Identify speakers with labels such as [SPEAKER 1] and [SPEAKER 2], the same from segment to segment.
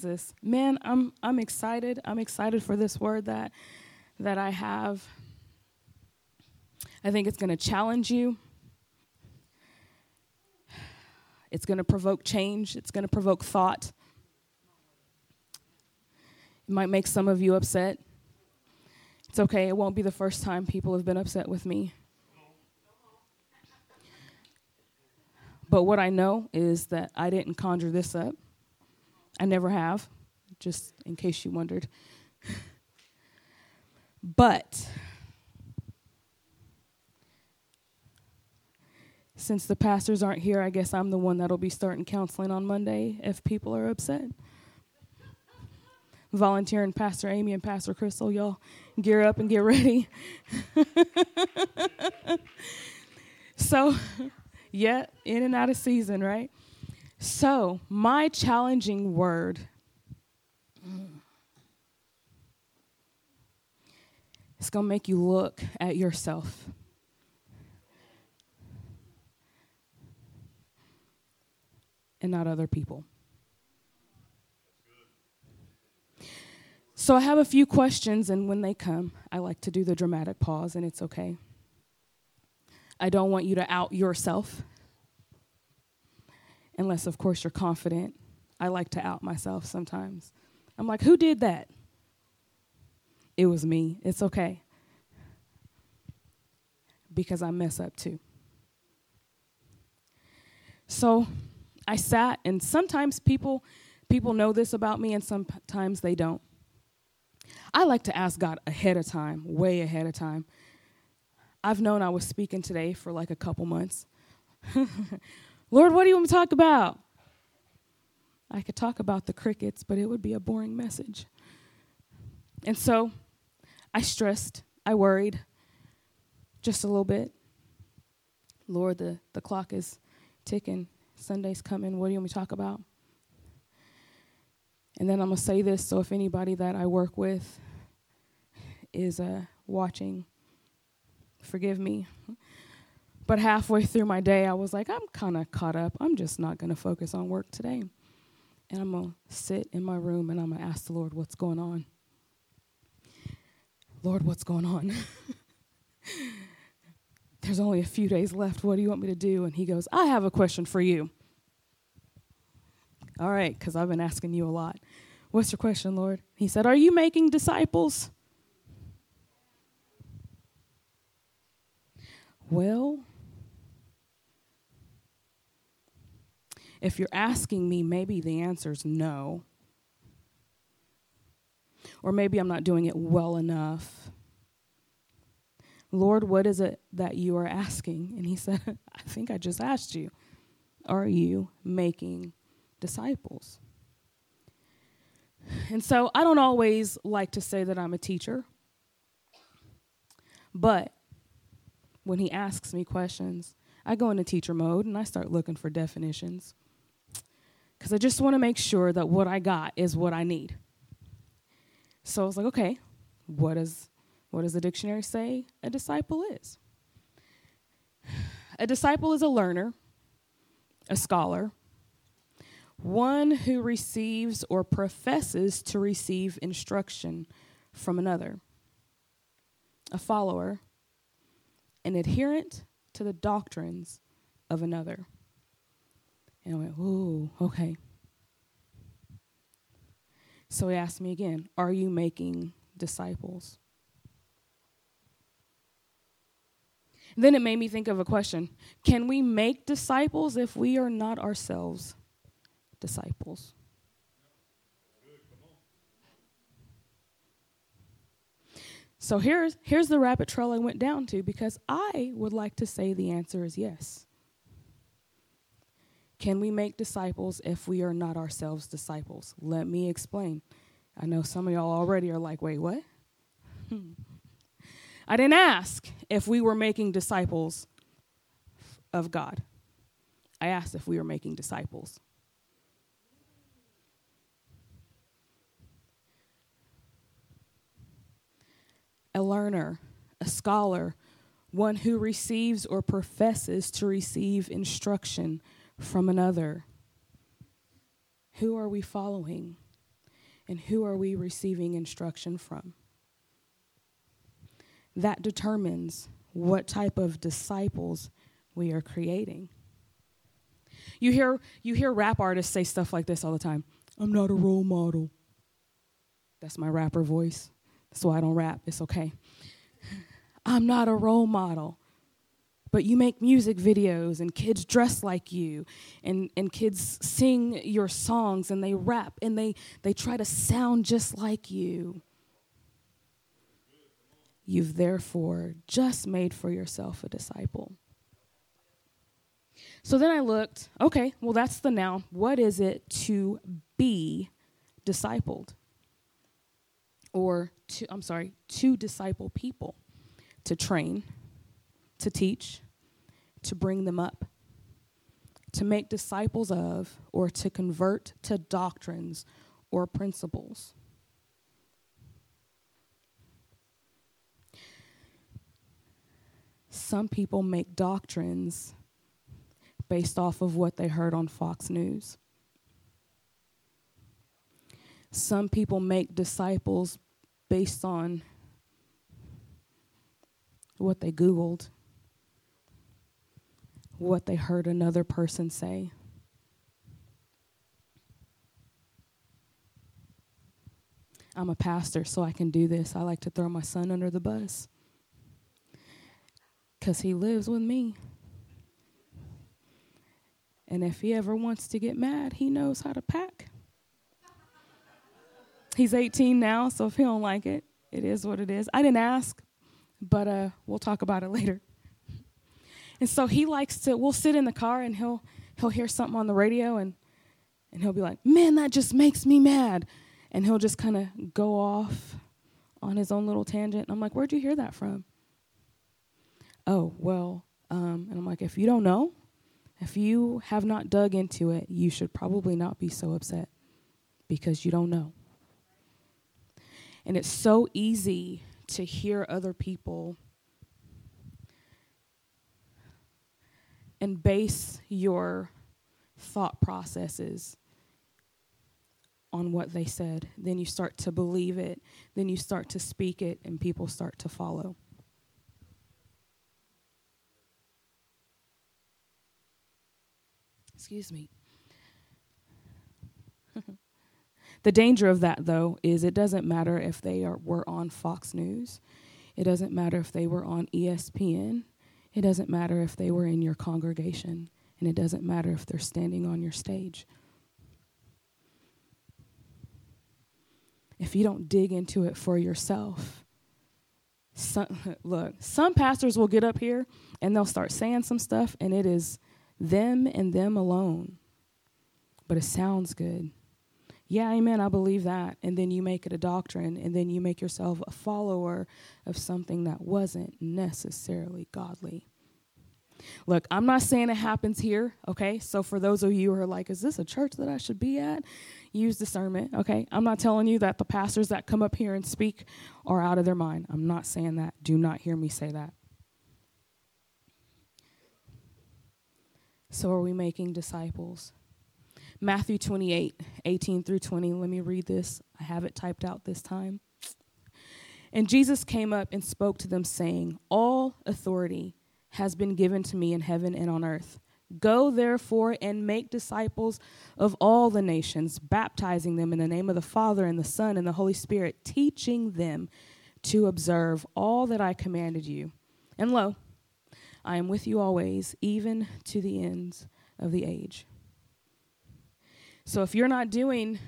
[SPEAKER 1] Jesus, man, I'm I'm excited. I'm excited for this word that that I have. I think it's going to challenge you. It's going to provoke change. It's going to provoke thought. It might make some of you upset. It's okay. It won't be the first time people have been upset with me. But what I know is that I didn't conjure this up. I never have, just in case you wondered. but since the pastors aren't here, I guess I'm the one that'll be starting counseling on Monday if people are upset. Volunteering Pastor Amy and Pastor Crystal, y'all gear up and get ready. so, yeah, in and out of season, right? So, my challenging word is going to make you look at yourself. And not other people. So I have a few questions, and when they come, I like to do the dramatic pause, and it's okay. I don't want you to out yourself, unless, of course, you're confident. I like to out myself sometimes. I'm like, who did that? It was me. It's okay. Because I mess up too. So I sat, and sometimes people people know this about me, and sometimes they don't. I like to ask God ahead of time, way ahead of time. I've known I was speaking today for like a couple months. Lord, what do you want me to talk about? I could talk about the crickets, but it would be a boring message. And so I stressed, I worried just a little bit. Lord, the, the clock is ticking. Sunday's coming. What do you want me to talk about? And then I'm going to say this so if anybody that I work with is uh, watching, forgive me. But halfway through my day, I was like, I'm kind of caught up. I'm just not going to focus on work today. And I'm going to sit in my room and I'm going to ask the Lord, what's going on? Lord, what's going on? There's only a few days left. What do you want me to do? And he goes, I have a question for you. All right, because I've been asking you a lot. What's your question, Lord? He said, Are you making disciples? Well, if you're asking me, maybe the answer is no. Or maybe I'm not doing it well enough. Lord, what is it that you are asking? And he said, I think I just asked you. Are you making disciples. And so I don't always like to say that I'm a teacher, but when he asks me questions, I go into teacher mode and I start looking for definitions because I just want to make sure that what I got is what I need. So I was like, okay, what does what does the dictionary say a disciple is? A disciple is a learner, a scholar, one who receives or professes to receive instruction from another, a follower, an adherent to the doctrines of another. And I went, ooh, okay. So he asked me again, Are you making disciples? Then it made me think of a question Can we make disciples if we are not ourselves disciples. So here's here's the rabbit trail I went down to because I would like to say the answer is yes. Can we make disciples if we are not ourselves disciples? Let me explain. I know some of y'all already are like, wait, what? I didn't ask if we were making disciples of God. I asked if we were making disciples a learner, a scholar, one who receives or professes to receive instruction from another, Who are we following? And who are we receiving instruction from? That determines what type of disciples we are creating. You hear, you hear rap artists say stuff like this all the time I'm not a role model. That's my rapper voice. That's why I don't rap. It's okay. I'm not a role model. But you make music videos and kids dress like you and, and kids sing your songs and they rap and they, they try to sound just like you. You've therefore just made for yourself a disciple. So then I looked, okay, well, that's the noun. What is it to be discipled? Or to, I'm sorry, to disciple people, to train, to teach, to bring them up, to make disciples of, or to convert to doctrines or principles. Some people make doctrines based off of what they heard on Fox News. Some people make disciples based on what they Googled, what they heard another person say. I'm a pastor, so I can do this. I like to throw my son under the bus because he lives with me. And if he ever wants to get mad, he knows how to pack. He's 18 now, so if he don't like it, it is what it is. I didn't ask, but uh, we'll talk about it later. And so he likes to. We'll sit in the car and he'll he'll hear something on the radio and and he'll be like, "Man, that just makes me mad," and he'll just kind of go off on his own little tangent. And I'm like, "Where'd you hear that from?" Oh, well, um, and I'm like, if you don't know, if you have not dug into it, you should probably not be so upset because you don't know. And it's so easy to hear other people and base your thought processes on what they said. Then you start to believe it. Then you start to speak it, and people start to follow. Excuse me. the danger of that, though, is it doesn't matter if they are, were on Fox News, it doesn't matter if they were on ESPN, it doesn't matter if they were in your congregation, and it doesn't matter if they're standing on your stage. If you don't dig into it for yourself, some, look, some pastors will get up here and they'll start saying some stuff, and it is them and them alone. But it sounds good. Yeah, amen, I believe that. And then you make it a doctrine, and then you make yourself a follower of something that wasn't necessarily godly. Look, I'm not saying it happens here, okay? So for those of you who are like, is this a church that I should be at? Use discernment, okay? I'm not telling you that the pastors that come up here and speak are out of their mind. I'm not saying that. Do not hear me say that. So are we making disciples? Matthew 28, 18 through 20. Let me read this. I have it typed out this time. And Jesus came up and spoke to them, saying, All authority has been given to me in heaven and on earth. Go therefore and make disciples of all the nations, baptizing them in the name of the Father and the Son and the Holy Spirit, teaching them to observe all that I commanded you. And lo, I am with you always, even to the ends of the age. So if you're not doing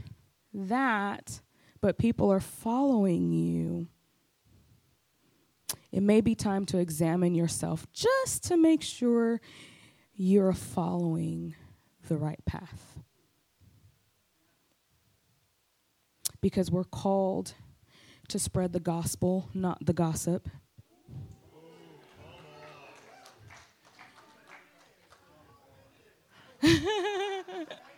[SPEAKER 1] that, but people are following you, it may be time to examine yourself just to make sure you're following the right path. Because we're called to spread the gospel, not the gossip.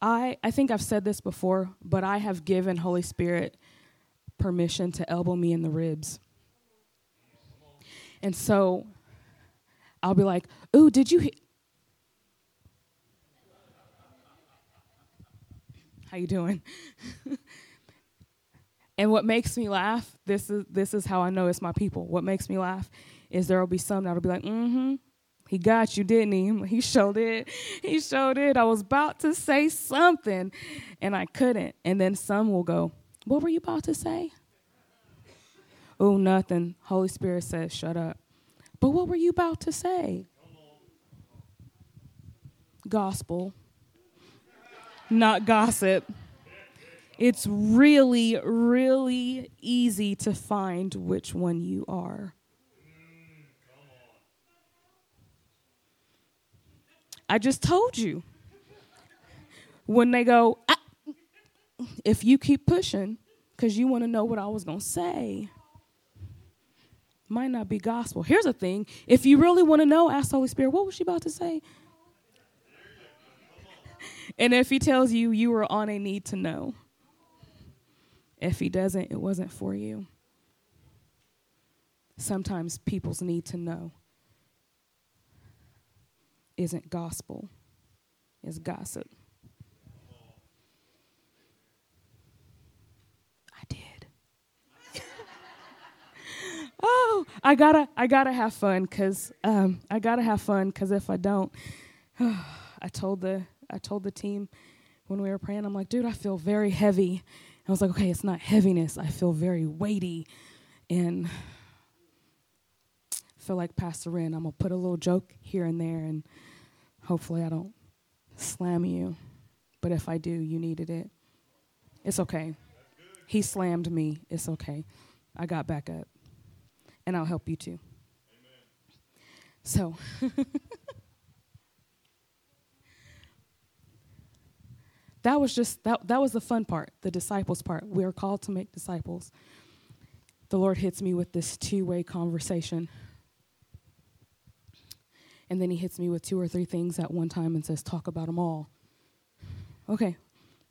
[SPEAKER 1] I, I think I've said this before, but I have given Holy Spirit permission to elbow me in the ribs. And so I'll be like, "Ooh, did you?" He- How you doing? and what makes me laugh, this is this is how I know it's my people. What makes me laugh is there'll be some that'll be like, "Mm-hmm, he got you, didn't he? He showed it. He showed it. I was about to say something, and I couldn't. And then some will go, "What were you about to say?" Oh, nothing. Holy Spirit says, "Shut up." But what were you about to say? Gospel not gossip. It's really, really easy to find which one you are. I just told you. When they go, ah, if you keep pushing, because you want to know what I was going to say, might not be gospel. Here's the thing if you really want to know, ask Holy Spirit, what was she about to say? And if he tells you you were on a need to know, if he doesn't, it wasn't for you. Sometimes people's need to know isn't gospel, it's gossip. I did. oh, I gotta, I gotta have fun because um, I gotta have fun because if I don't, I told the I told the team when we were praying, I'm like, dude, I feel very heavy. I was like, okay, it's not heaviness. I feel very weighty. And I feel like Pastor Ren, I'm going to put a little joke here and there, and hopefully I don't slam you. But if I do, you needed it. It's okay. He slammed me. It's okay. I got back up. And I'll help you too. Amen. So. that was just that that was the fun part, the disciples part. We are called to make disciples. The Lord hits me with this two-way conversation. And then he hits me with two or three things at one time and says, "Talk about them all." Okay.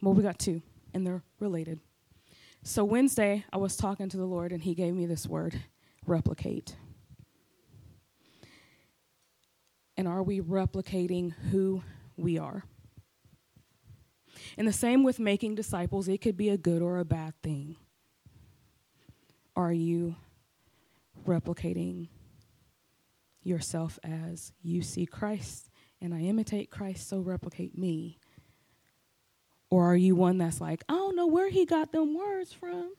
[SPEAKER 1] Well, we got two, and they're related. So Wednesday, I was talking to the Lord and he gave me this word, replicate. And are we replicating who we are? And the same with making disciples, it could be a good or a bad thing. Are you replicating yourself as you see Christ and I imitate Christ, so replicate me? Or are you one that's like, I don't know where he got them words from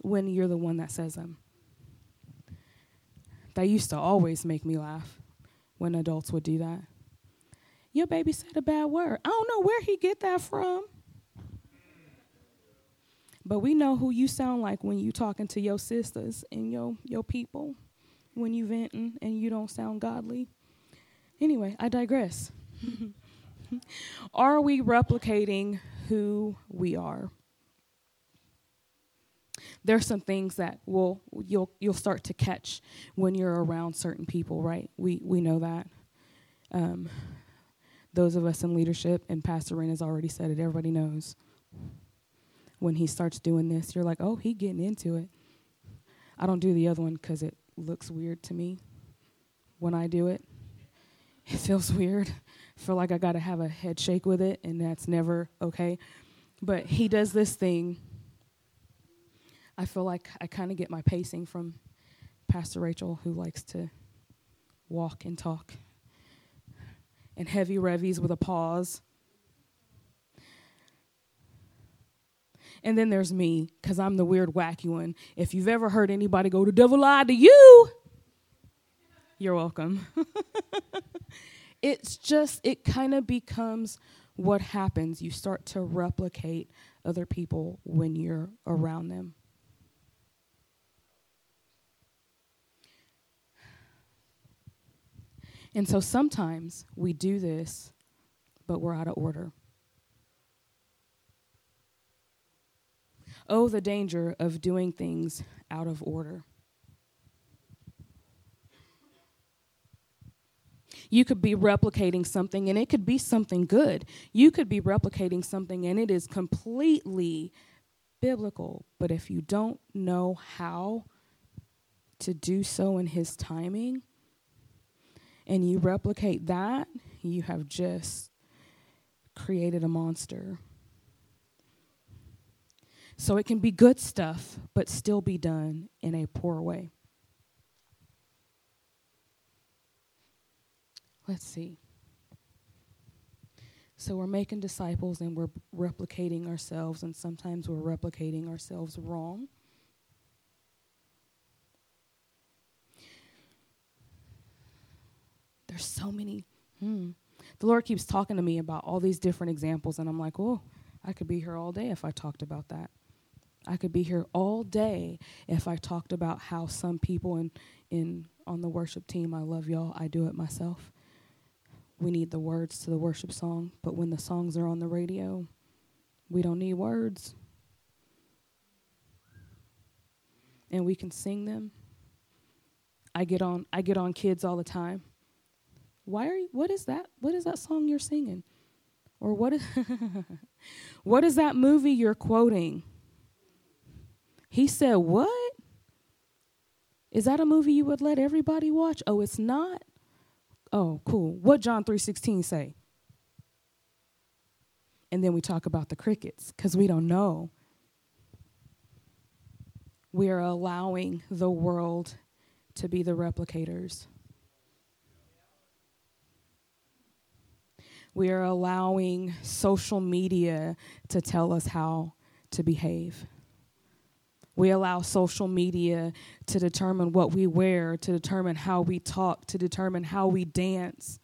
[SPEAKER 1] when you're the one that says them? That used to always make me laugh when adults would do that. Your baby said a bad word. I don't know where he get that from. But we know who you sound like when you talking to your sisters and your your people, when you venting and you don't sound godly. Anyway, I digress. are we replicating who we are? There's some things that will you'll you'll start to catch when you're around certain people, right? We we know that. Um, those of us in leadership, and Pastor Ren has already said it, everybody knows. When he starts doing this, you're like, oh, he getting into it. I don't do the other one because it looks weird to me when I do it. It feels weird. I feel like I got to have a head shake with it, and that's never okay. But he does this thing. I feel like I kind of get my pacing from Pastor Rachel, who likes to walk and talk and heavy revies with a pause. And then there's me, because I'm the weird, wacky one. If you've ever heard anybody go, the devil lied to you, you're welcome. it's just, it kind of becomes what happens. You start to replicate other people when you're around them. And so sometimes we do this, but we're out of order. Oh, the danger of doing things out of order. You could be replicating something and it could be something good. You could be replicating something and it is completely biblical. But if you don't know how to do so in His timing, and you replicate that, you have just created a monster. So it can be good stuff, but still be done in a poor way. Let's see. So we're making disciples and we're replicating ourselves, and sometimes we're replicating ourselves wrong. There's so many. Hmm. The Lord keeps talking to me about all these different examples, and I'm like, oh, I could be here all day if I talked about that. I could be here all day if I talked about how some people in, in on the worship team, I love y'all, I do it myself. We need the words to the worship song, but when the songs are on the radio, we don't need words. And we can sing them. I get on I get on kids all the time. Why are you what is that? What is that song you're singing? Or what is what is that movie you're quoting? He said, What? Is that a movie you would let everybody watch? Oh, it's not? Oh, cool. What John 3:16 say? And then we talk about the crickets cuz we don't know. We are allowing the world to be the replicators. We are allowing social media to tell us how to behave. We allow social media to determine what we wear, to determine how we talk, to determine how we dance.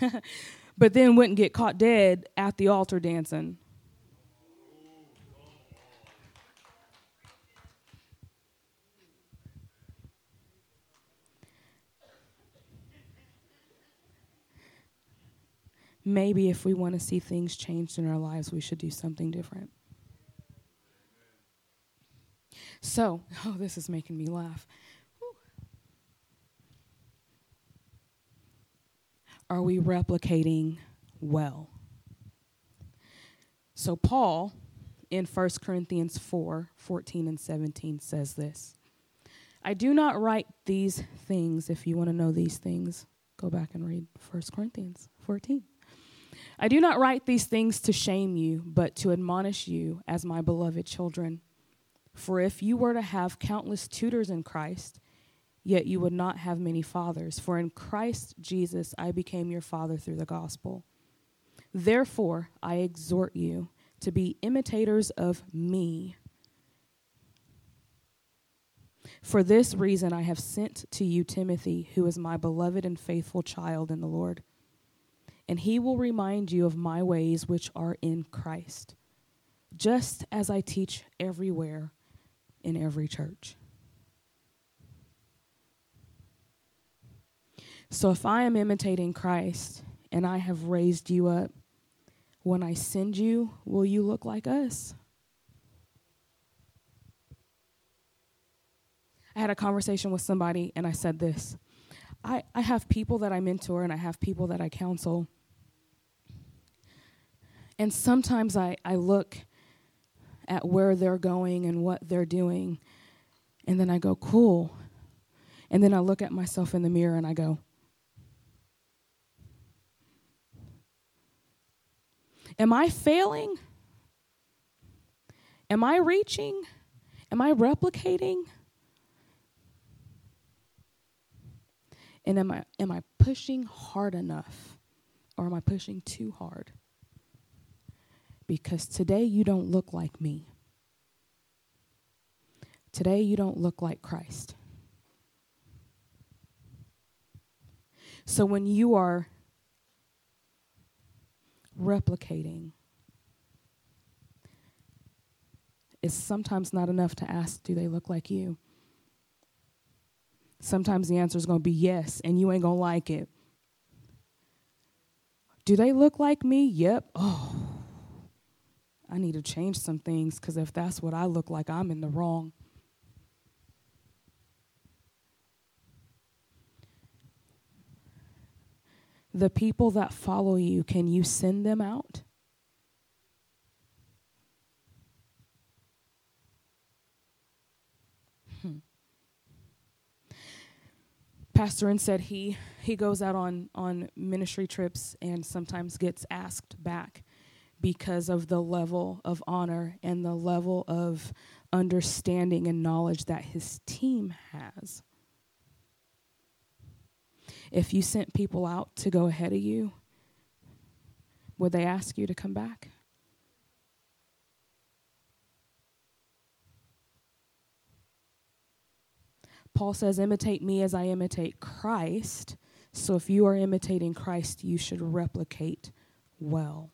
[SPEAKER 1] but then wouldn't get caught dead at the altar dancing. Maybe if we want to see things changed in our lives, we should do something different. So, oh, this is making me laugh. Are we replicating well? So, Paul in 1 Corinthians 4 14 and 17 says this I do not write these things. If you want to know these things, go back and read 1 Corinthians 14. I do not write these things to shame you, but to admonish you as my beloved children. For if you were to have countless tutors in Christ, yet you would not have many fathers. For in Christ Jesus I became your father through the gospel. Therefore, I exhort you to be imitators of me. For this reason, I have sent to you Timothy, who is my beloved and faithful child in the Lord and he will remind you of my ways which are in Christ, just as I teach everywhere in every church. So if I am imitating Christ and I have raised you up, when I send you, will you look like us? I had a conversation with somebody and I said this. I, I have people that I mentor and I have people that I counsel and sometimes I, I look at where they're going and what they're doing, and then I go, cool. And then I look at myself in the mirror and I go, Am I failing? Am I reaching? Am I replicating? And am I am I pushing hard enough or am I pushing too hard? Because today you don't look like me. Today you don't look like Christ. So when you are replicating, it's sometimes not enough to ask, do they look like you? Sometimes the answer is going to be yes, and you ain't going to like it. Do they look like me? Yep. Oh, I need to change some things because if that's what I look like, I'm in the wrong. The people that follow you, can you send them out? Hmm. Pastor and said he he goes out on on ministry trips and sometimes gets asked back because of the level of honor and the level of understanding and knowledge that his team has. If you sent people out to go ahead of you, would they ask you to come back? Paul says, imitate me as I imitate Christ. So if you are imitating Christ, you should replicate well.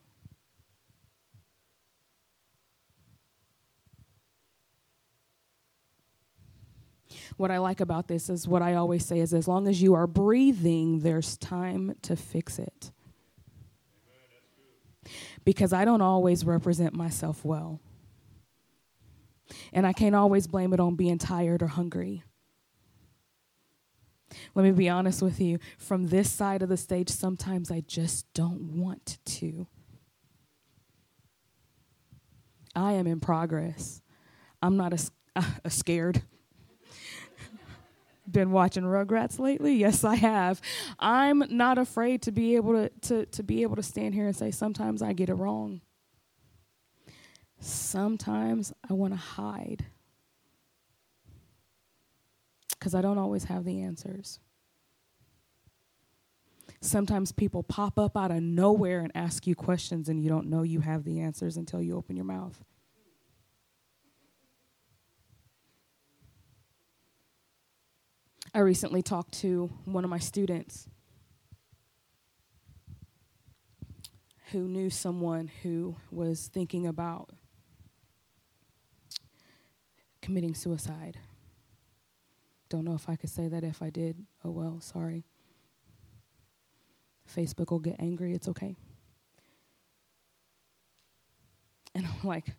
[SPEAKER 1] What I like about this is what I always say is as long as you are breathing, there's time to fix it. Because I don't always represent myself well. And I can't always blame it on being tired or hungry. Let me be honest with you. From this side of the stage, sometimes I just don't want to. I am in progress. I'm not a, a uh, scared. Been watching Rugrats lately? Yes, I have. I'm not afraid to be able to, to, to be able to stand here and say, sometimes I get it wrong. Sometimes I want to hide because I don't always have the answers. Sometimes people pop up out of nowhere and ask you questions, and you don't know you have the answers until you open your mouth. I recently talked to one of my students who knew someone who was thinking about committing suicide. Don't know if I could say that if I did. Oh well, sorry. Facebook will get angry. It's okay. And I'm like,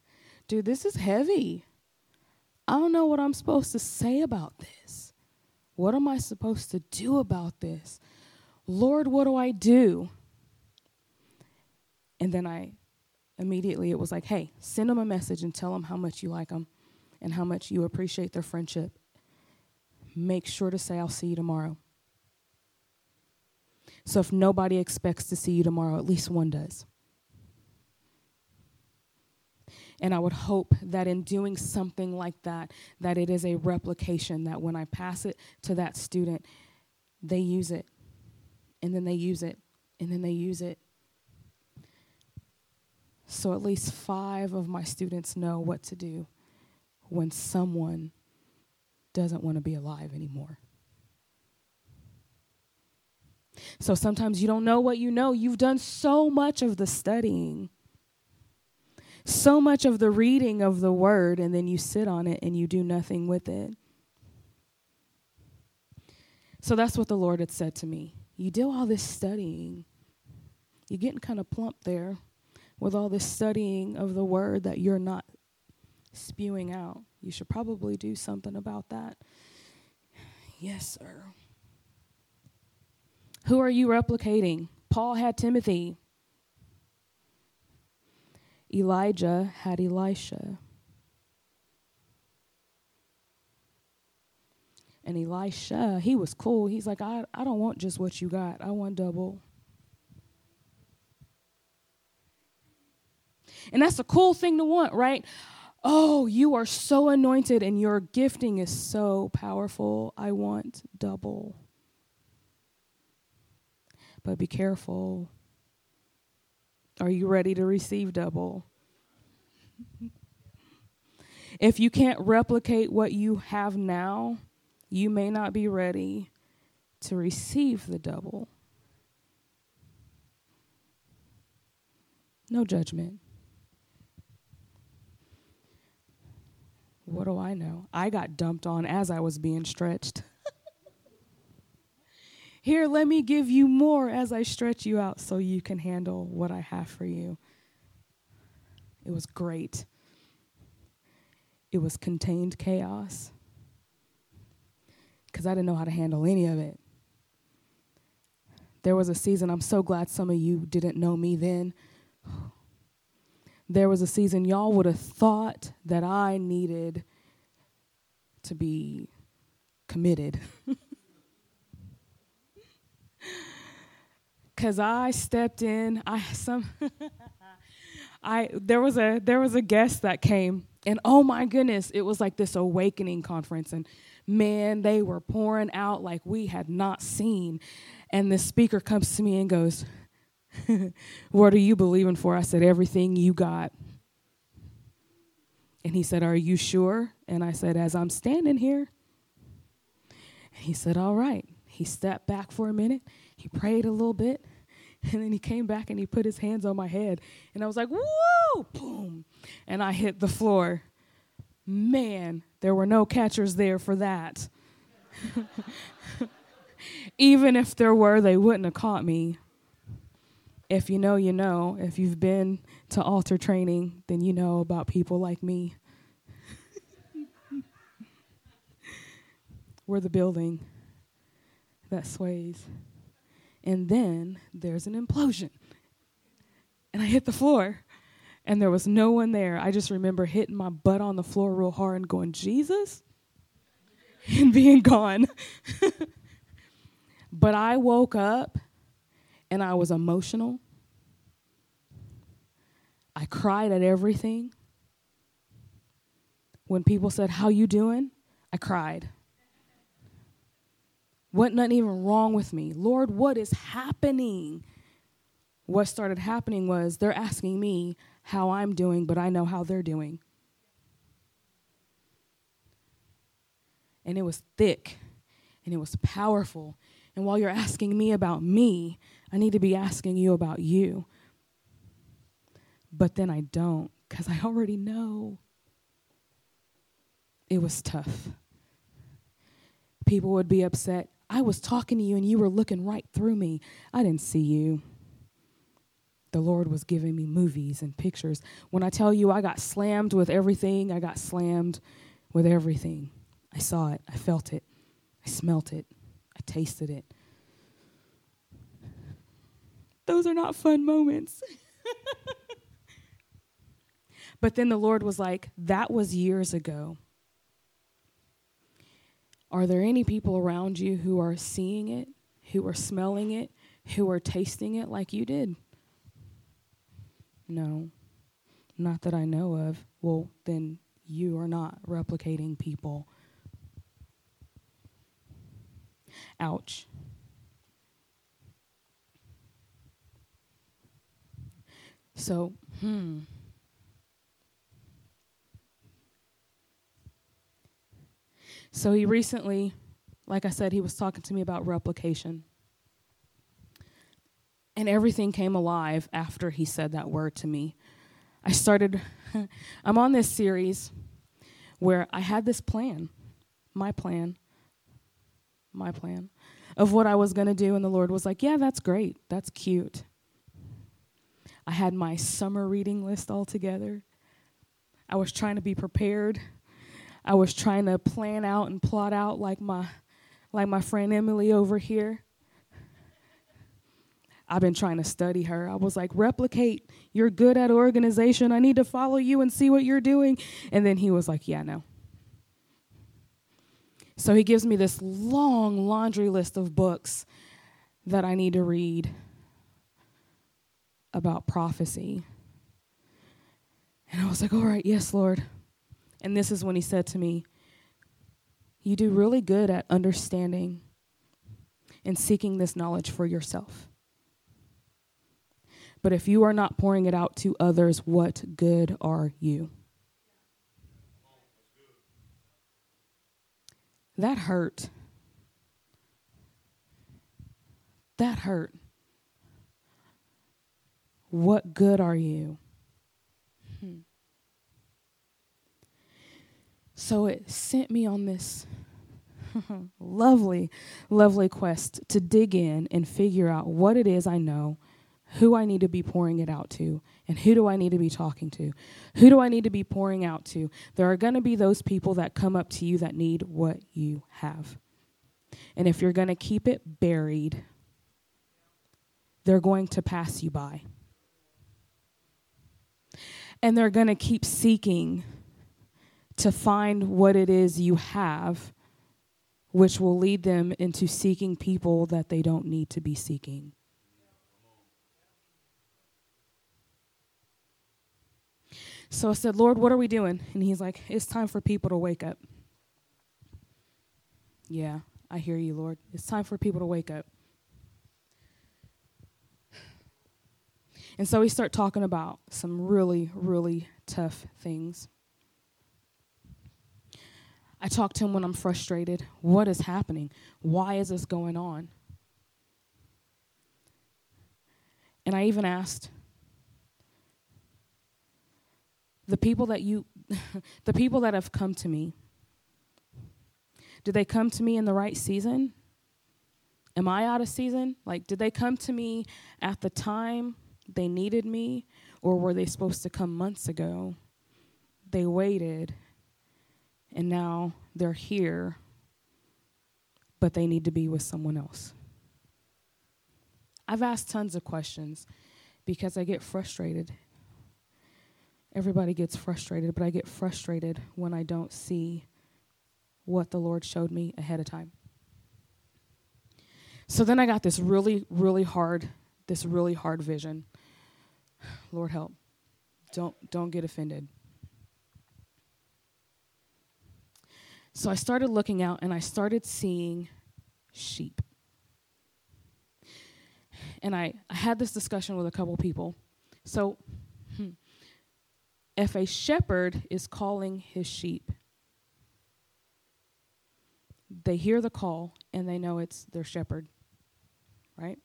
[SPEAKER 1] dude, this is heavy. I don't know what I'm supposed to say about this. What am I supposed to do about this? Lord, what do I do? And then I immediately, it was like, hey, send them a message and tell them how much you like them and how much you appreciate their friendship make sure to say, I'll see you tomorrow. So if nobody expects to see you tomorrow, at least one does. And I would hope that in doing something like that, that it is a replication, that when I pass it to that student, they use it, and then they use it, and then they use it. So at least five of my students know what to do when someone doesn't want to be alive anymore. So sometimes you don't know what you know. You've done so much of the studying, so much of the reading of the word, and then you sit on it and you do nothing with it. So that's what the Lord had said to me. You do all this studying, you're getting kind of plump there with all this studying of the word that you're not spewing out. You should probably do something about that. Yes, sir. Who are you replicating? Paul had Timothy. Elijah had Elisha. And Elisha, he was cool. He's like, I, I don't want just what you got, I want double. And that's a cool thing to want, right? Oh, you are so anointed and your gifting is so powerful. I want double. But be careful. Are you ready to receive double? if you can't replicate what you have now, you may not be ready to receive the double. No judgment. What do I know? I got dumped on as I was being stretched. Here, let me give you more as I stretch you out so you can handle what I have for you. It was great. It was contained chaos because I didn't know how to handle any of it. There was a season, I'm so glad some of you didn't know me then there was a season y'all would have thought that I needed to be committed. Cause I stepped in. I some I there was a there was a guest that came and oh my goodness, it was like this awakening conference and man, they were pouring out like we had not seen. And the speaker comes to me and goes, What are you believing for? I said, Everything you got. And he said, Are you sure? And I said, As I'm standing here. And he said, All right. He stepped back for a minute. He prayed a little bit. And then he came back and he put his hands on my head. And I was like, Whoa! Boom. And I hit the floor. Man, there were no catchers there for that. Even if there were, they wouldn't have caught me. If you know, you know. If you've been to altar training, then you know about people like me. We're the building that sways. And then there's an implosion. And I hit the floor, and there was no one there. I just remember hitting my butt on the floor real hard and going, Jesus? And being gone. but I woke up and I was emotional. I cried at everything. When people said, How you doing? I cried. What nothing even wrong with me. Lord, what is happening? What started happening was they're asking me how I'm doing, but I know how they're doing. And it was thick and it was powerful. And while you're asking me about me, I need to be asking you about you. But then I don't because I already know. It was tough. People would be upset. I was talking to you and you were looking right through me. I didn't see you. The Lord was giving me movies and pictures. When I tell you I got slammed with everything, I got slammed with everything. I saw it, I felt it, I smelt it, I tasted it. Those are not fun moments. but then the Lord was like, That was years ago. Are there any people around you who are seeing it, who are smelling it, who are tasting it like you did? No, not that I know of. Well, then you are not replicating people. Ouch. So, hmm. So he recently, like I said, he was talking to me about replication. And everything came alive after he said that word to me. I started, I'm on this series where I had this plan, my plan, my plan of what I was going to do. And the Lord was like, Yeah, that's great. That's cute. I had my summer reading list all together. I was trying to be prepared I was trying to plan out and plot out like my like my friend Emily over here. I've been trying to study her. I was like, replicate. You're good at organization. I need to follow you and see what you're doing. And then he was like, yeah, no. So he gives me this long laundry list of books that I need to read about prophecy. And I was like, all right, yes, Lord. And this is when he said to me, You do really good at understanding and seeking this knowledge for yourself. But if you are not pouring it out to others, what good are you? That hurt. That hurt. What good are you? So it sent me on this lovely, lovely quest to dig in and figure out what it is I know, who I need to be pouring it out to, and who do I need to be talking to? Who do I need to be pouring out to? There are going to be those people that come up to you that need what you have. And if you're going to keep it buried, they're going to pass you by. And they're going to keep seeking to find what it is you have, which will lead them into seeking people that they don't need to be seeking. So I said, Lord, what are we doing? And he's like, It's time for people to wake up. Yeah, I hear you, Lord. It's time for people to wake up. And so we start talking about some really, really tough things. I talk to him when I'm frustrated. What is happening? Why is this going on? And I even asked the people that you the people that have come to me did they come to me in the right season? Am I out of season? Like, did they come to me at the time they needed me, or were they supposed to come months ago? They waited, and now they're here, but they need to be with someone else. I've asked tons of questions because I get frustrated. Everybody gets frustrated, but I get frustrated when I don't see what the Lord showed me ahead of time. So then I got this really, really hard, this really hard vision. Lord help. Don't don't get offended. So I started looking out and I started seeing sheep. And I, I had this discussion with a couple people. So hmm, if a shepherd is calling his sheep, they hear the call and they know it's their shepherd, right?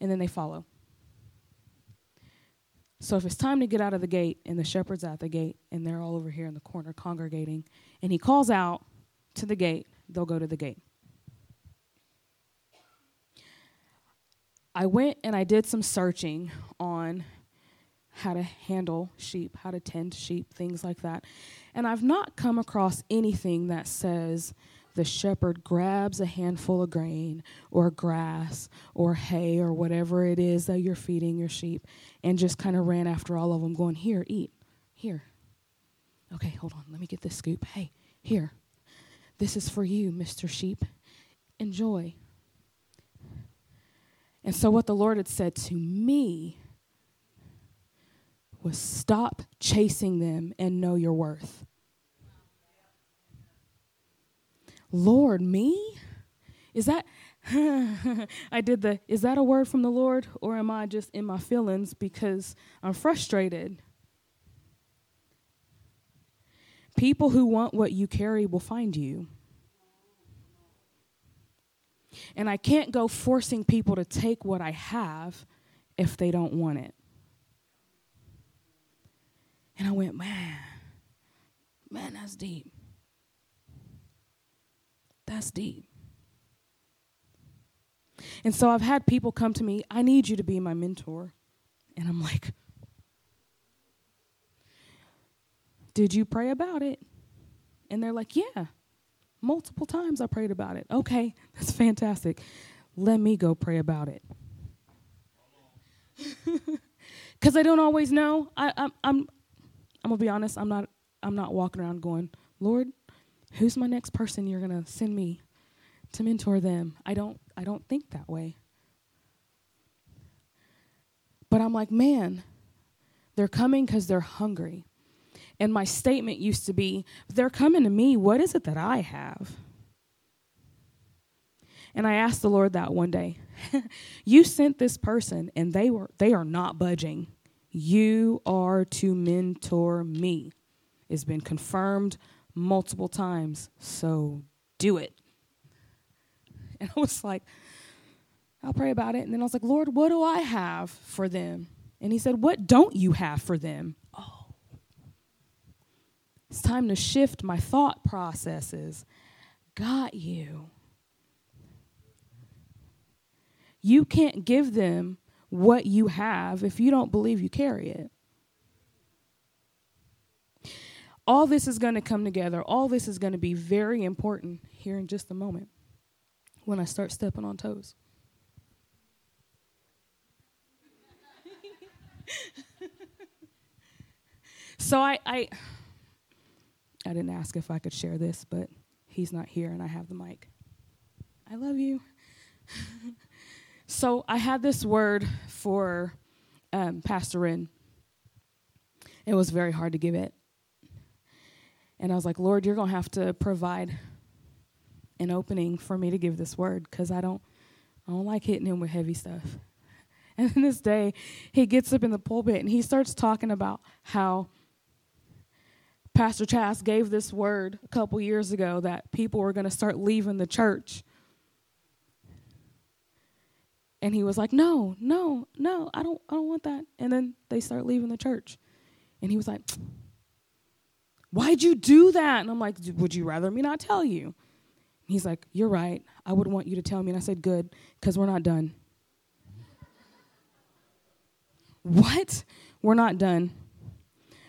[SPEAKER 1] And then they follow. So if it's time to get out of the gate and the shepherd's at the gate and they're all over here in the corner congregating and he calls out to the gate, they'll go to the gate. I went and I did some searching on how to handle sheep, how to tend sheep, things like that. And I've not come across anything that says the shepherd grabs a handful of grain or grass or hay or whatever it is that you're feeding your sheep and just kind of ran after all of them, going, Here, eat. Here. Okay, hold on. Let me get this scoop. Hey, here. This is for you, Mr. Sheep. Enjoy. And so, what the Lord had said to me was stop chasing them and know your worth. Lord, me? Is that, I did the, is that a word from the Lord or am I just in my feelings because I'm frustrated? People who want what you carry will find you. And I can't go forcing people to take what I have if they don't want it. And I went, man, man, that's deep. That's deep. And so I've had people come to me, I need you to be my mentor. And I'm like, Did you pray about it? And they're like, Yeah, multiple times I prayed about it. Okay, that's fantastic. Let me go pray about it. Because I don't always know. I, I'm, I'm, I'm gonna be honest. I'm not. I'm not walking around going, Lord, who's my next person you're going to send me to mentor them? I don't I don't think that way. But I'm like, man, they're coming cuz they're hungry. And my statement used to be, they're coming to me, what is it that I have? And I asked the Lord that one day. you sent this person and they were they are not budging. You are to mentor me. It's been confirmed multiple times. So do it. And I was like, I'll pray about it. And then I was like, Lord, what do I have for them? And he said, What don't you have for them? Oh. It's time to shift my thought processes. Got you. You can't give them what you have if you don't believe you carry it all this is going to come together. All this is going to be very important here in just a moment when I start stepping on toes. so I, I I didn't ask if I could share this, but he's not here and I have the mic. I love you. so I had this word for um, Pastor Ren It was very hard to give it. And I was like, Lord, you're going to have to provide an opening for me to give this word because I don't, I don't like hitting him with heavy stuff. And then this day, he gets up in the pulpit and he starts talking about how Pastor Chas gave this word a couple years ago that people were going to start leaving the church. And he was like, "No, no, no, I don't I don't want that." And then they start leaving the church. And he was like, "Why'd you do that?" And I'm like, "Would you rather me not tell you?" He's like, You're right. I would want you to tell me. And I said, Good, because we're not done. what? We're not done.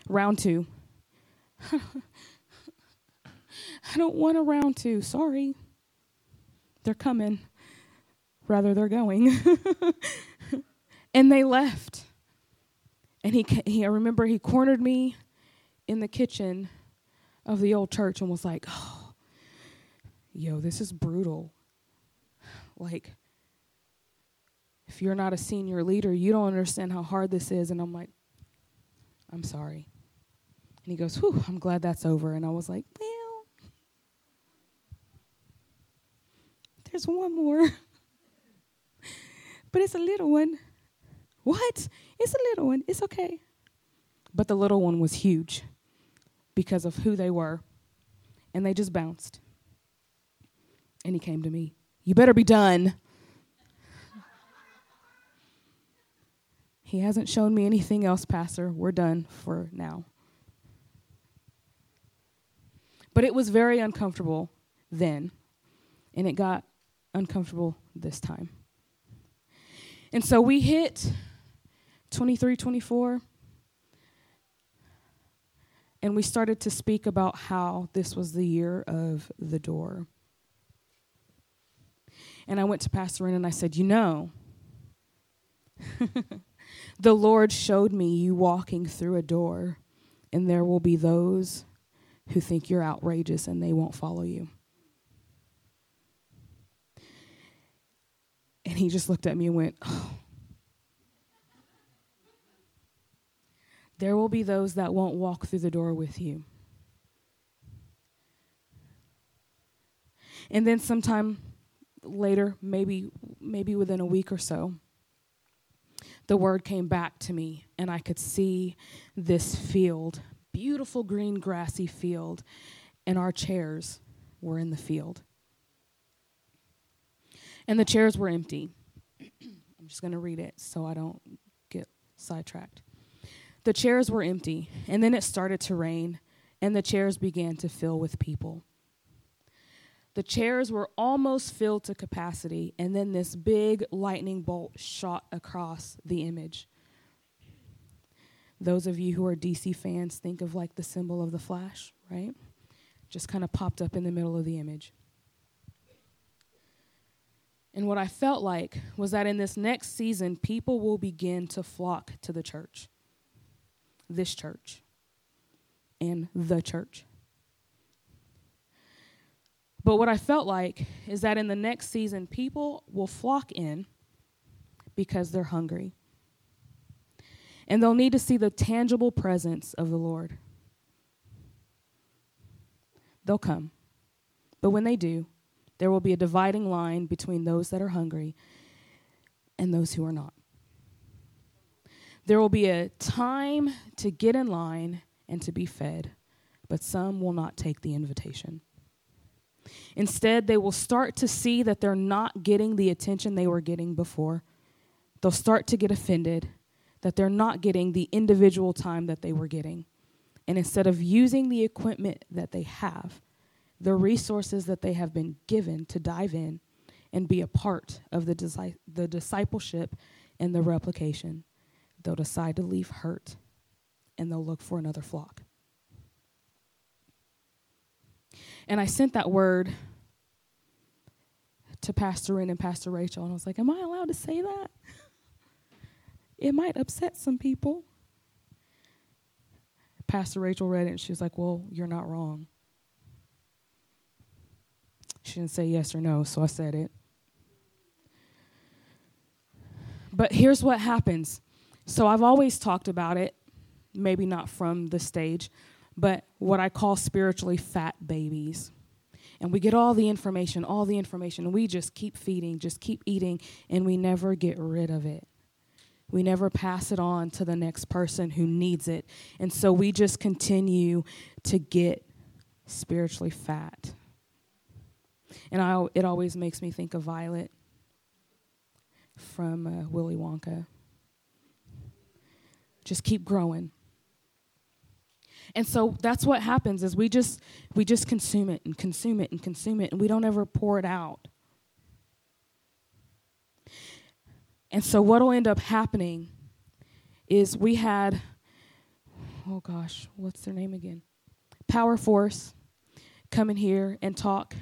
[SPEAKER 1] Round two. I don't want a round two. Sorry. They're coming. Rather, they're going. and they left. And he, he, I remember he cornered me in the kitchen of the old church and was like, oh, yo, this is brutal. Like, if you're not a senior leader, you don't understand how hard this is. And I'm like, I'm sorry. And he goes, Whew, I'm glad that's over. And I was like, Well, there's one more. but it's a little one. What? It's a little one. It's okay. But the little one was huge because of who they were. And they just bounced. And he came to me. You better be done. he hasn't shown me anything else, Pastor. We're done for now. But it was very uncomfortable then, and it got uncomfortable this time. And so we hit 23, 24, and we started to speak about how this was the year of the door. And I went to Pastor Ren and I said, You know, the Lord showed me you walking through a door, and there will be those who think you're outrageous and they won't follow you. And he just looked at me and went, Oh. There will be those that won't walk through the door with you. And then sometime later, maybe maybe within a week or so, the word came back to me and I could see this field, beautiful green grassy field, and our chairs were in the field. And the chairs were empty. I'm just going to read it so I don't get sidetracked. The chairs were empty, and then it started to rain, and the chairs began to fill with people. The chairs were almost filled to capacity, and then this big lightning bolt shot across the image. Those of you who are DC fans think of like the symbol of the flash, right? Just kind of popped up in the middle of the image. And what I felt like was that in this next season, people will begin to flock to the church, this church, and the church. But what I felt like is that in the next season, people will flock in because they're hungry. And they'll need to see the tangible presence of the Lord. They'll come. But when they do, there will be a dividing line between those that are hungry and those who are not. There will be a time to get in line and to be fed, but some will not take the invitation. Instead, they will start to see that they're not getting the attention they were getting before. They'll start to get offended that they're not getting the individual time that they were getting. And instead of using the equipment that they have, the resources that they have been given to dive in and be a part of the, disi- the discipleship and the replication, they'll decide to leave hurt and they'll look for another flock. And I sent that word to Pastor Ren and Pastor Rachel, and I was like, Am I allowed to say that? It might upset some people. Pastor Rachel read it, and she was like, Well, you're not wrong. She didn't say yes or no, so I said it. But here's what happens. So I've always talked about it maybe not from the stage, but what I call spiritually fat babies. And we get all the information, all the information, and we just keep feeding, just keep eating, and we never get rid of it. We never pass it on to the next person who needs it. And so we just continue to get spiritually fat. And I, it always makes me think of Violet from uh, Willy Wonka. Just keep growing. And so that's what happens is we just we just consume it and consume it and consume it and we don't ever pour it out. And so what'll end up happening is we had oh gosh, what's their name again? Power Force come in here and talk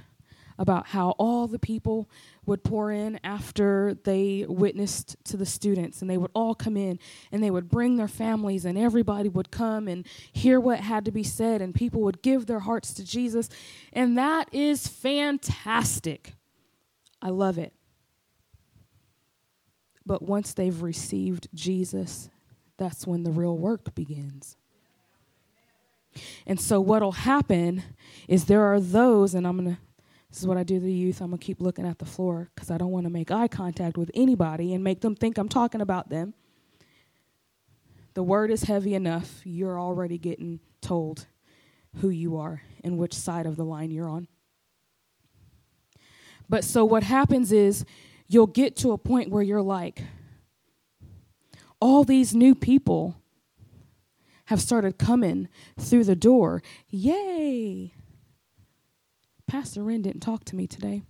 [SPEAKER 1] about how all the people would pour in after they witnessed to the students and they would all come in and they would bring their families and everybody would come and hear what had to be said and people would give their hearts to Jesus and that is fantastic. I love it. But once they've received Jesus, that's when the real work begins. And so, what'll happen is there are those, and I'm going to this is what I do to the youth. I'm going to keep looking at the floor because I don't want to make eye contact with anybody and make them think I'm talking about them. The word is heavy enough. You're already getting told who you are and which side of the line you're on. But so what happens is you'll get to a point where you're like, all these new people have started coming through the door. Yay! Pastor Ren didn't talk to me today.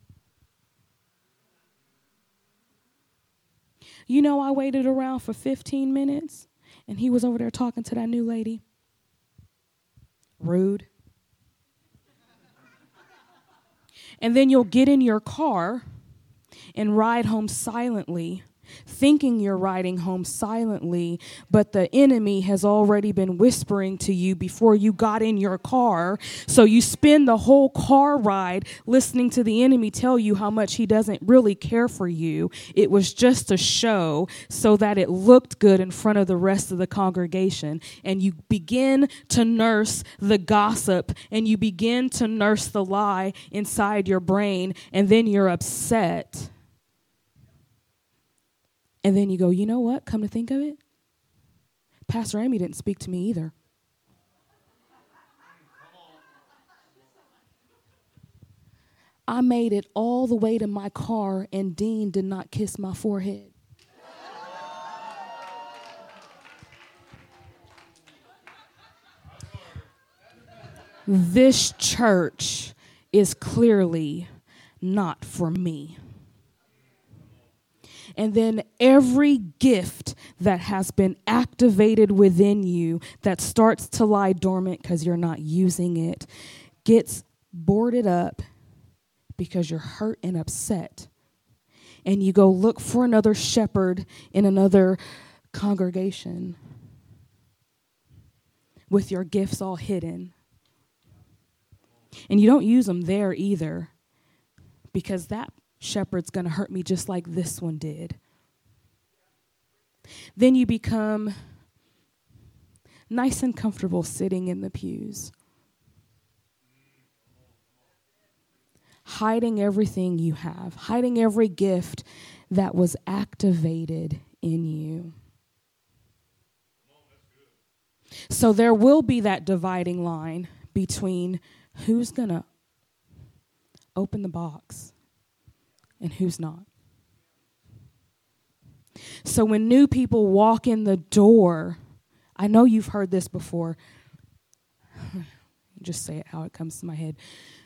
[SPEAKER 1] You know, I waited around for 15 minutes and he was over there talking to that new lady. Rude. and then you'll get in your car and ride home silently thinking you're riding home silently, but the enemy has already been whispering to you before you got in your car. So you spend the whole car ride listening to the enemy tell you how much he doesn't really care for you. It was just a show so that it looked good in front of the rest of the congregation. And you begin to nurse the gossip and you begin to nurse the lie inside your brain, and then you're upset and then you go, you know what? Come to think of it, Pastor Amy didn't speak to me either. I made it all the way to my car, and Dean did not kiss my forehead. this church is clearly not for me. And then every gift that has been activated within you that starts to lie dormant because you're not using it gets boarded up because you're hurt and upset. And you go look for another shepherd in another congregation with your gifts all hidden. And you don't use them there either because that shepherd's going to hurt me just like this one did. Then you become nice and comfortable sitting in the pews, hiding everything you have, hiding every gift that was activated in you. So there will be that dividing line between who's going to open the box and who's not. So when new people walk in the door, I know you've heard this before. Just say it how it comes to my head.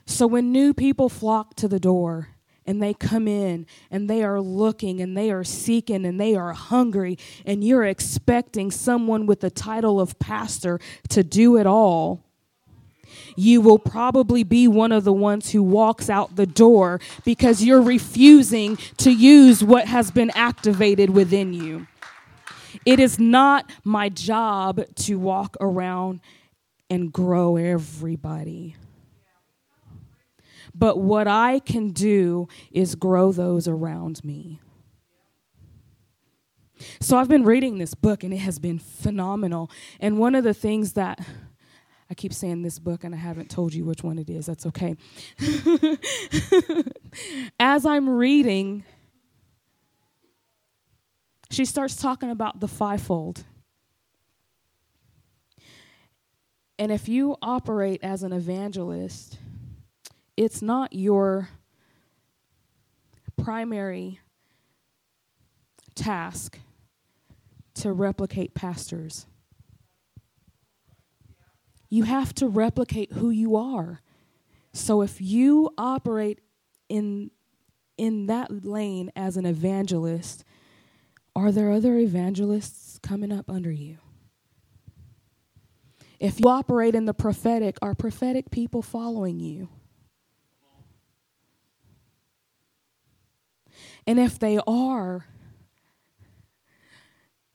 [SPEAKER 1] So when new people flock to the door and they come in and they are looking and they are seeking and they are hungry, and you're expecting someone with the title of pastor to do it all you will probably be one of the ones who walks out the door because you're refusing to use what has been activated within you. It is not my job to walk around and grow everybody. But what I can do is grow those around me. So I've been reading this book and it has been phenomenal. And one of the things that I keep saying this book and I haven't told you which one it is. That's okay. As I'm reading, she starts talking about the fivefold. And if you operate as an evangelist, it's not your primary task to replicate pastors. You have to replicate who you are. So if you operate in in that lane as an evangelist, are there other evangelists coming up under you? If you operate in the prophetic, are prophetic people following you? And if they are,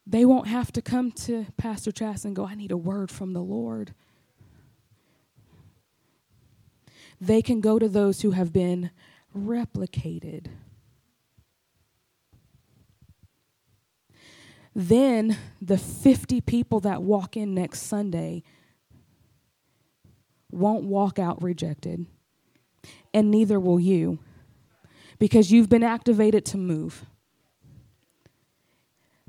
[SPEAKER 1] they won't have to come to Pastor Chas and go, I need a word from the Lord. They can go to those who have been replicated. Then the 50 people that walk in next Sunday won't walk out rejected, and neither will you because you've been activated to move.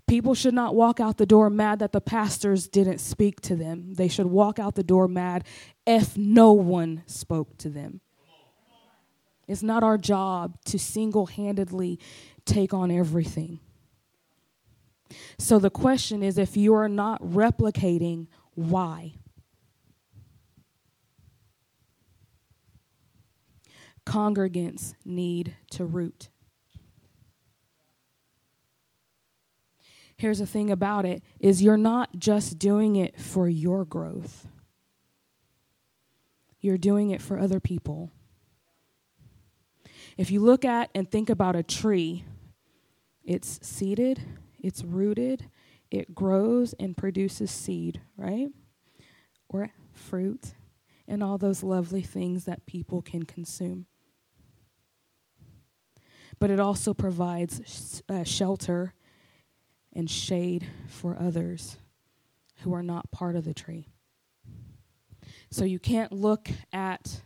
[SPEAKER 1] People should not walk out the door mad that the pastors didn't speak to them. They should walk out the door mad if no one spoke to them. It's not our job to single handedly take on everything. So the question is if you are not replicating, why? Congregants need to root. Here's the thing about it is you're not just doing it for your growth. You're doing it for other people. If you look at and think about a tree, it's seeded, it's rooted, it grows and produces seed, right? Or fruit and all those lovely things that people can consume. But it also provides uh, shelter and shade for others who are not part of the tree. So you can't look at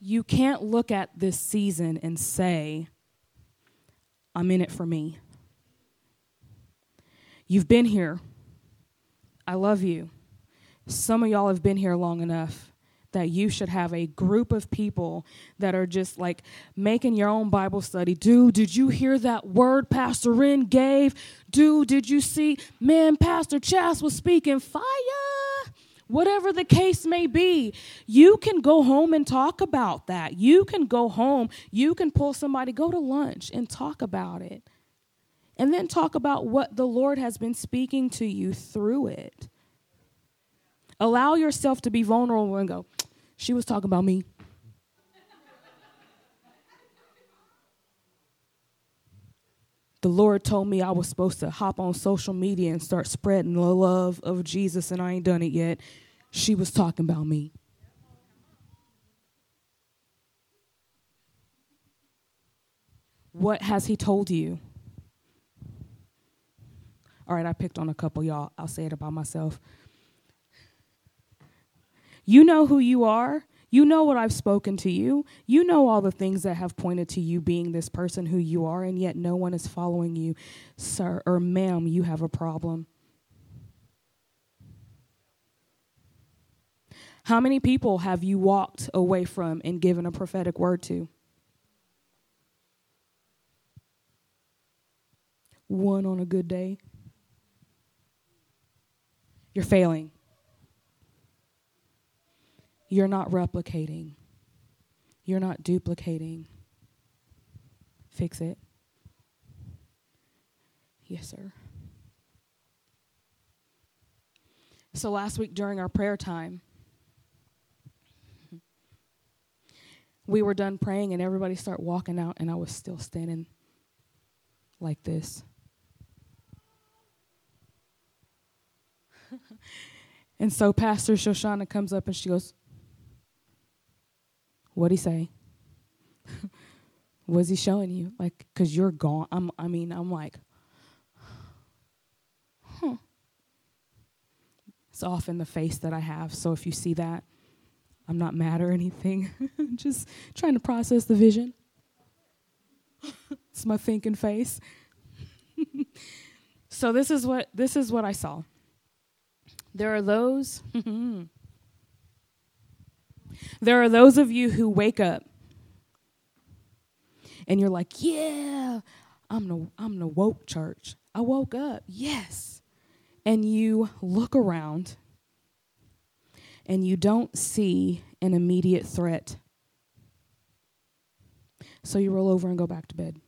[SPEAKER 1] you can't look at this season and say I'm in it for me. You've been here. I love you. Some of y'all have been here long enough that you should have a group of people that are just like making your own Bible study. Dude, did you hear that word Pastor Ren gave? Dude, did you see? Man, Pastor Chas was speaking fire. Whatever the case may be, you can go home and talk about that. You can go home, you can pull somebody, go to lunch and talk about it. And then talk about what the Lord has been speaking to you through it. Allow yourself to be vulnerable and go, she was talking about me. the Lord told me I was supposed to hop on social media and start spreading the love of Jesus, and I ain't done it yet. She was talking about me. What has He told you? All right, I picked on a couple, y'all. I'll say it about myself. You know who you are. You know what I've spoken to you. You know all the things that have pointed to you being this person who you are, and yet no one is following you. Sir or ma'am, you have a problem. How many people have you walked away from and given a prophetic word to? One on a good day. You're failing. You're not replicating, you're not duplicating. Fix it. Yes, sir. So last week during our prayer time, we were done praying and everybody started walking out, and I was still standing like this. and so Pastor Shoshana comes up and she goes, What'd he say? Was he showing you? Like, because you're gone. I'm, I mean, I'm like, huh. It's off in the face that I have. So if you see that, I'm not mad or anything. Just trying to process the vision. it's my thinking face. so this is what this is what I saw. There are those hmm, There are those of you who wake up and you're like, "Yeah, I'm the I'm the woke church. I woke up. Yes." And you look around and you don't see an immediate threat. So you roll over and go back to bed.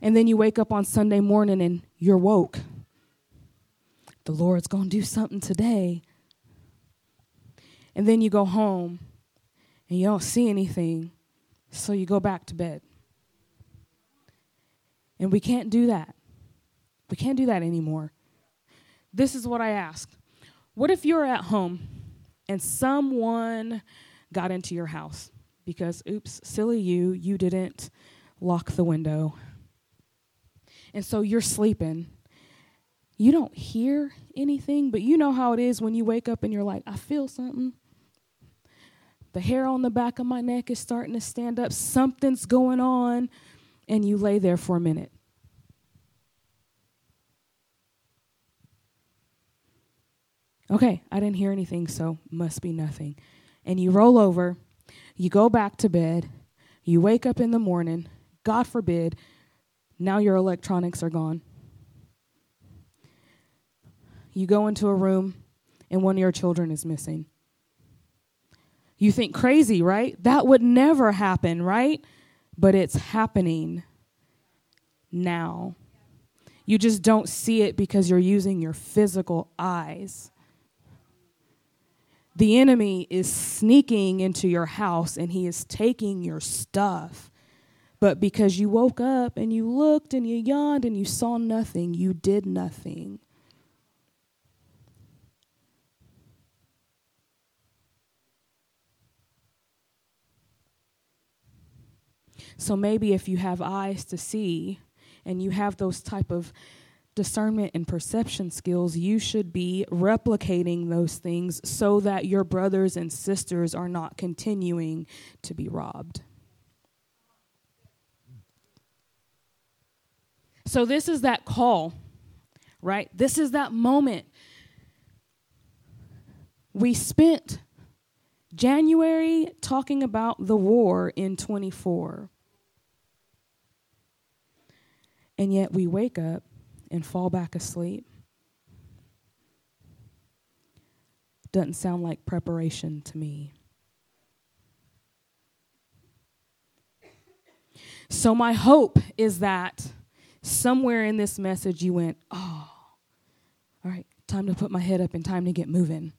[SPEAKER 1] And then you wake up on Sunday morning and you're woke. The Lord's going to do something today. And then you go home and you don't see anything. So you go back to bed. And we can't do that. We can't do that anymore. This is what I ask what if you're at home and someone got into your house because, oops, silly you, you didn't lock the window. And so you're sleeping. You don't hear anything, but you know how it is when you wake up and you're like, I feel something. The hair on the back of my neck is starting to stand up. Something's going on. And you lay there for a minute. Okay, I didn't hear anything, so must be nothing. And you roll over, you go back to bed, you wake up in the morning, God forbid, now your electronics are gone. You go into a room and one of your children is missing. You think crazy, right? That would never happen, right? But it's happening now. You just don't see it because you're using your physical eyes the enemy is sneaking into your house and he is taking your stuff. But because you woke up and you looked and you yawned and you saw nothing, you did nothing. So maybe if you have eyes to see and you have those type of discernment and perception skills, you should be replicating those things so that your brothers and sisters are not continuing to be robbed. So, this is that call, right? This is that moment. We spent January talking about the war in 24. And yet we wake up and fall back asleep doesn't sound like preparation to me. So, my hope is that somewhere in this message you went, oh, all right, time to put my head up and time to get moving.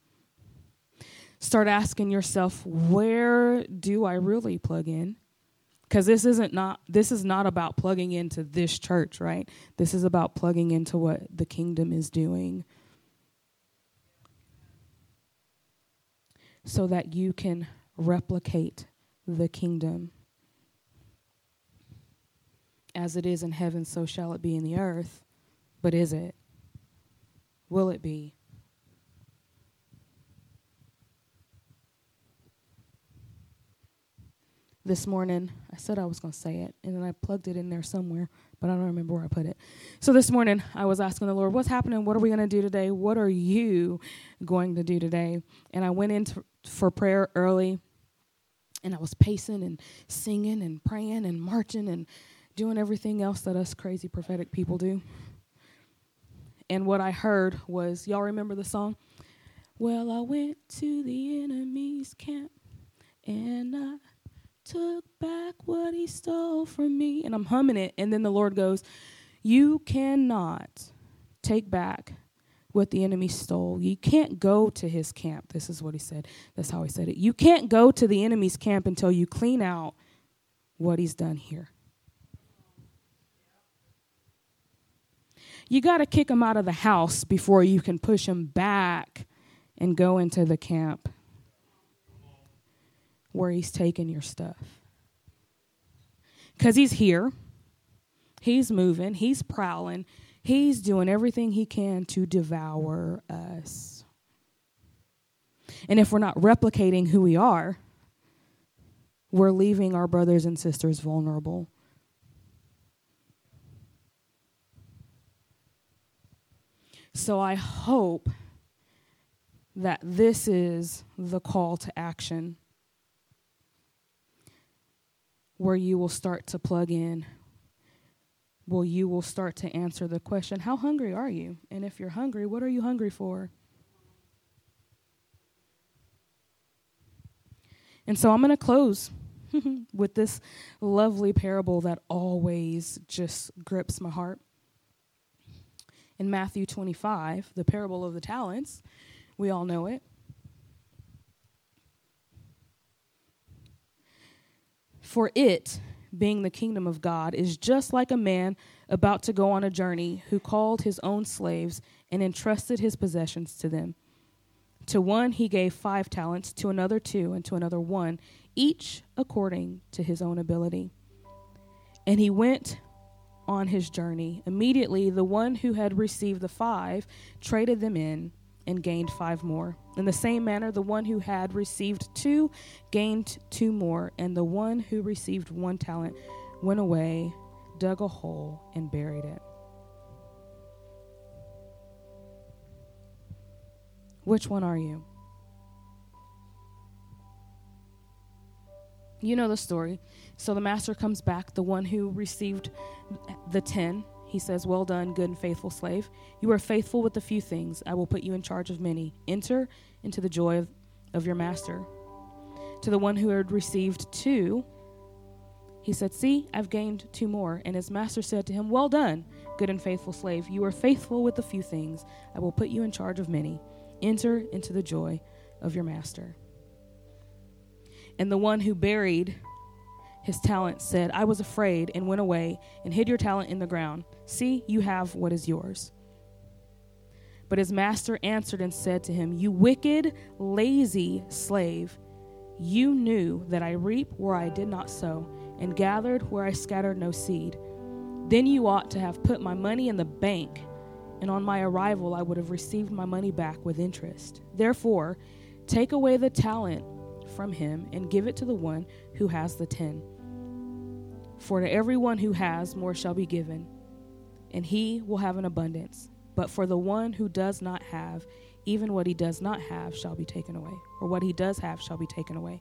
[SPEAKER 1] Start asking yourself, where do I really plug in? Because this isn't not this is not about plugging into this church right? This is about plugging into what the kingdom is doing. So that you can replicate the kingdom. As it is in heaven so shall it be in the earth. But is it? Will it be this morning. I said I was going to say it, and then I plugged it in there somewhere, but I don't remember where I put it. So this morning, I was asking the Lord, What's happening? What are we going to do today? What are you going to do today? And I went in for prayer early, and I was pacing and singing and praying and marching and doing everything else that us crazy prophetic people do. And what I heard was, Y'all remember the song? Well, I went to the enemy's camp and I took back what he stole from me. And I'm humming it. And then the Lord goes, You cannot take back what the enemy stole. You can't go to his camp. This is what he said. That's how he said it. You can't go to the enemy's camp until you clean out what he's done here. You got to kick him out of the house before you can push him back and go into the camp where he's taking your stuff. Because he's here, he's moving, he's prowling, he's doing everything he can to devour us. And if we're not replicating who we are, we're leaving our brothers and sisters vulnerable. So I hope that this is the call to action where you will start to plug in. Well, you will start to answer the question, How hungry are you? And if you're hungry, what are you hungry for? And so I'm going to close with this lovely parable that always just grips my heart. In Matthew 25, the parable of the talents, we all know it. For it, being the kingdom of God, is just like a man about to go on a journey who called his own slaves and entrusted his possessions to them. To one he gave five talents, to another two, and to another one, each according to his own ability. And he went on his journey. Immediately, the one who had received the five traded them in and gained five more. In the same manner, the one who had received two gained two more, and the one who received one talent went away, dug a hole, and buried it. Which one are you? You know the story. So the master comes back, the one who received the ten he says, Well done, good and faithful slave. You are faithful with a few things. I will put you in charge of many. Enter into the joy of, of your master. To the one who had received two, he said, See, I've gained two more. And his master said to him, Well done, good and faithful slave. You are faithful with a few things. I will put you in charge of many. Enter into the joy of your master. And the one who buried his talent said, I was afraid and went away and hid your talent in the ground. See, you have what is yours. But his master answered and said to him, You wicked, lazy slave, you knew that I reap where I did not sow, and gathered where I scattered no seed. Then you ought to have put my money in the bank, and on my arrival I would have received my money back with interest. Therefore, take away the talent from him and give it to the one who has the ten. For to everyone who has, more shall be given, and he will have an abundance. But for the one who does not have, even what he does not have shall be taken away, or what he does have shall be taken away.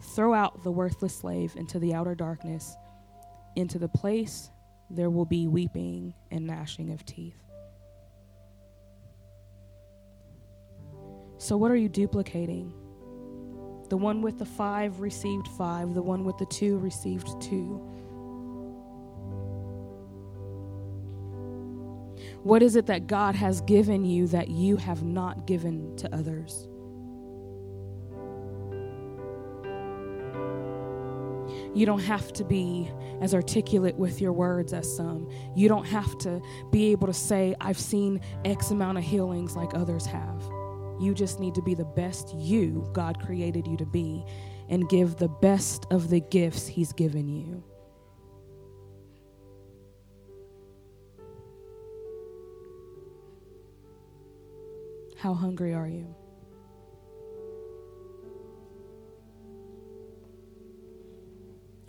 [SPEAKER 1] Throw out the worthless slave into the outer darkness, into the place there will be weeping and gnashing of teeth. So, what are you duplicating? The one with the five received five, the one with the two received two. What is it that God has given you that you have not given to others? You don't have to be as articulate with your words as some. You don't have to be able to say, I've seen X amount of healings like others have. You just need to be the best you God created you to be and give the best of the gifts He's given you. How hungry are you?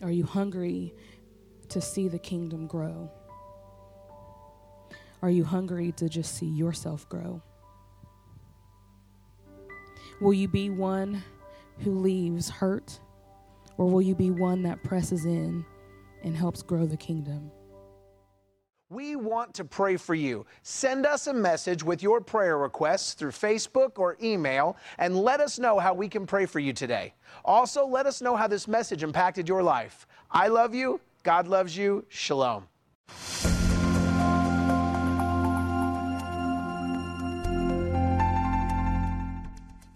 [SPEAKER 1] Are you hungry to see the kingdom grow? Are you hungry to just see yourself grow? Will you be one who leaves hurt, or will you be one that presses in and helps grow the kingdom?
[SPEAKER 2] We want to pray for you. Send us a message with your prayer requests through Facebook or email and let us know how we can pray for you today. Also, let us know how this message impacted your life. I love you. God loves you. Shalom.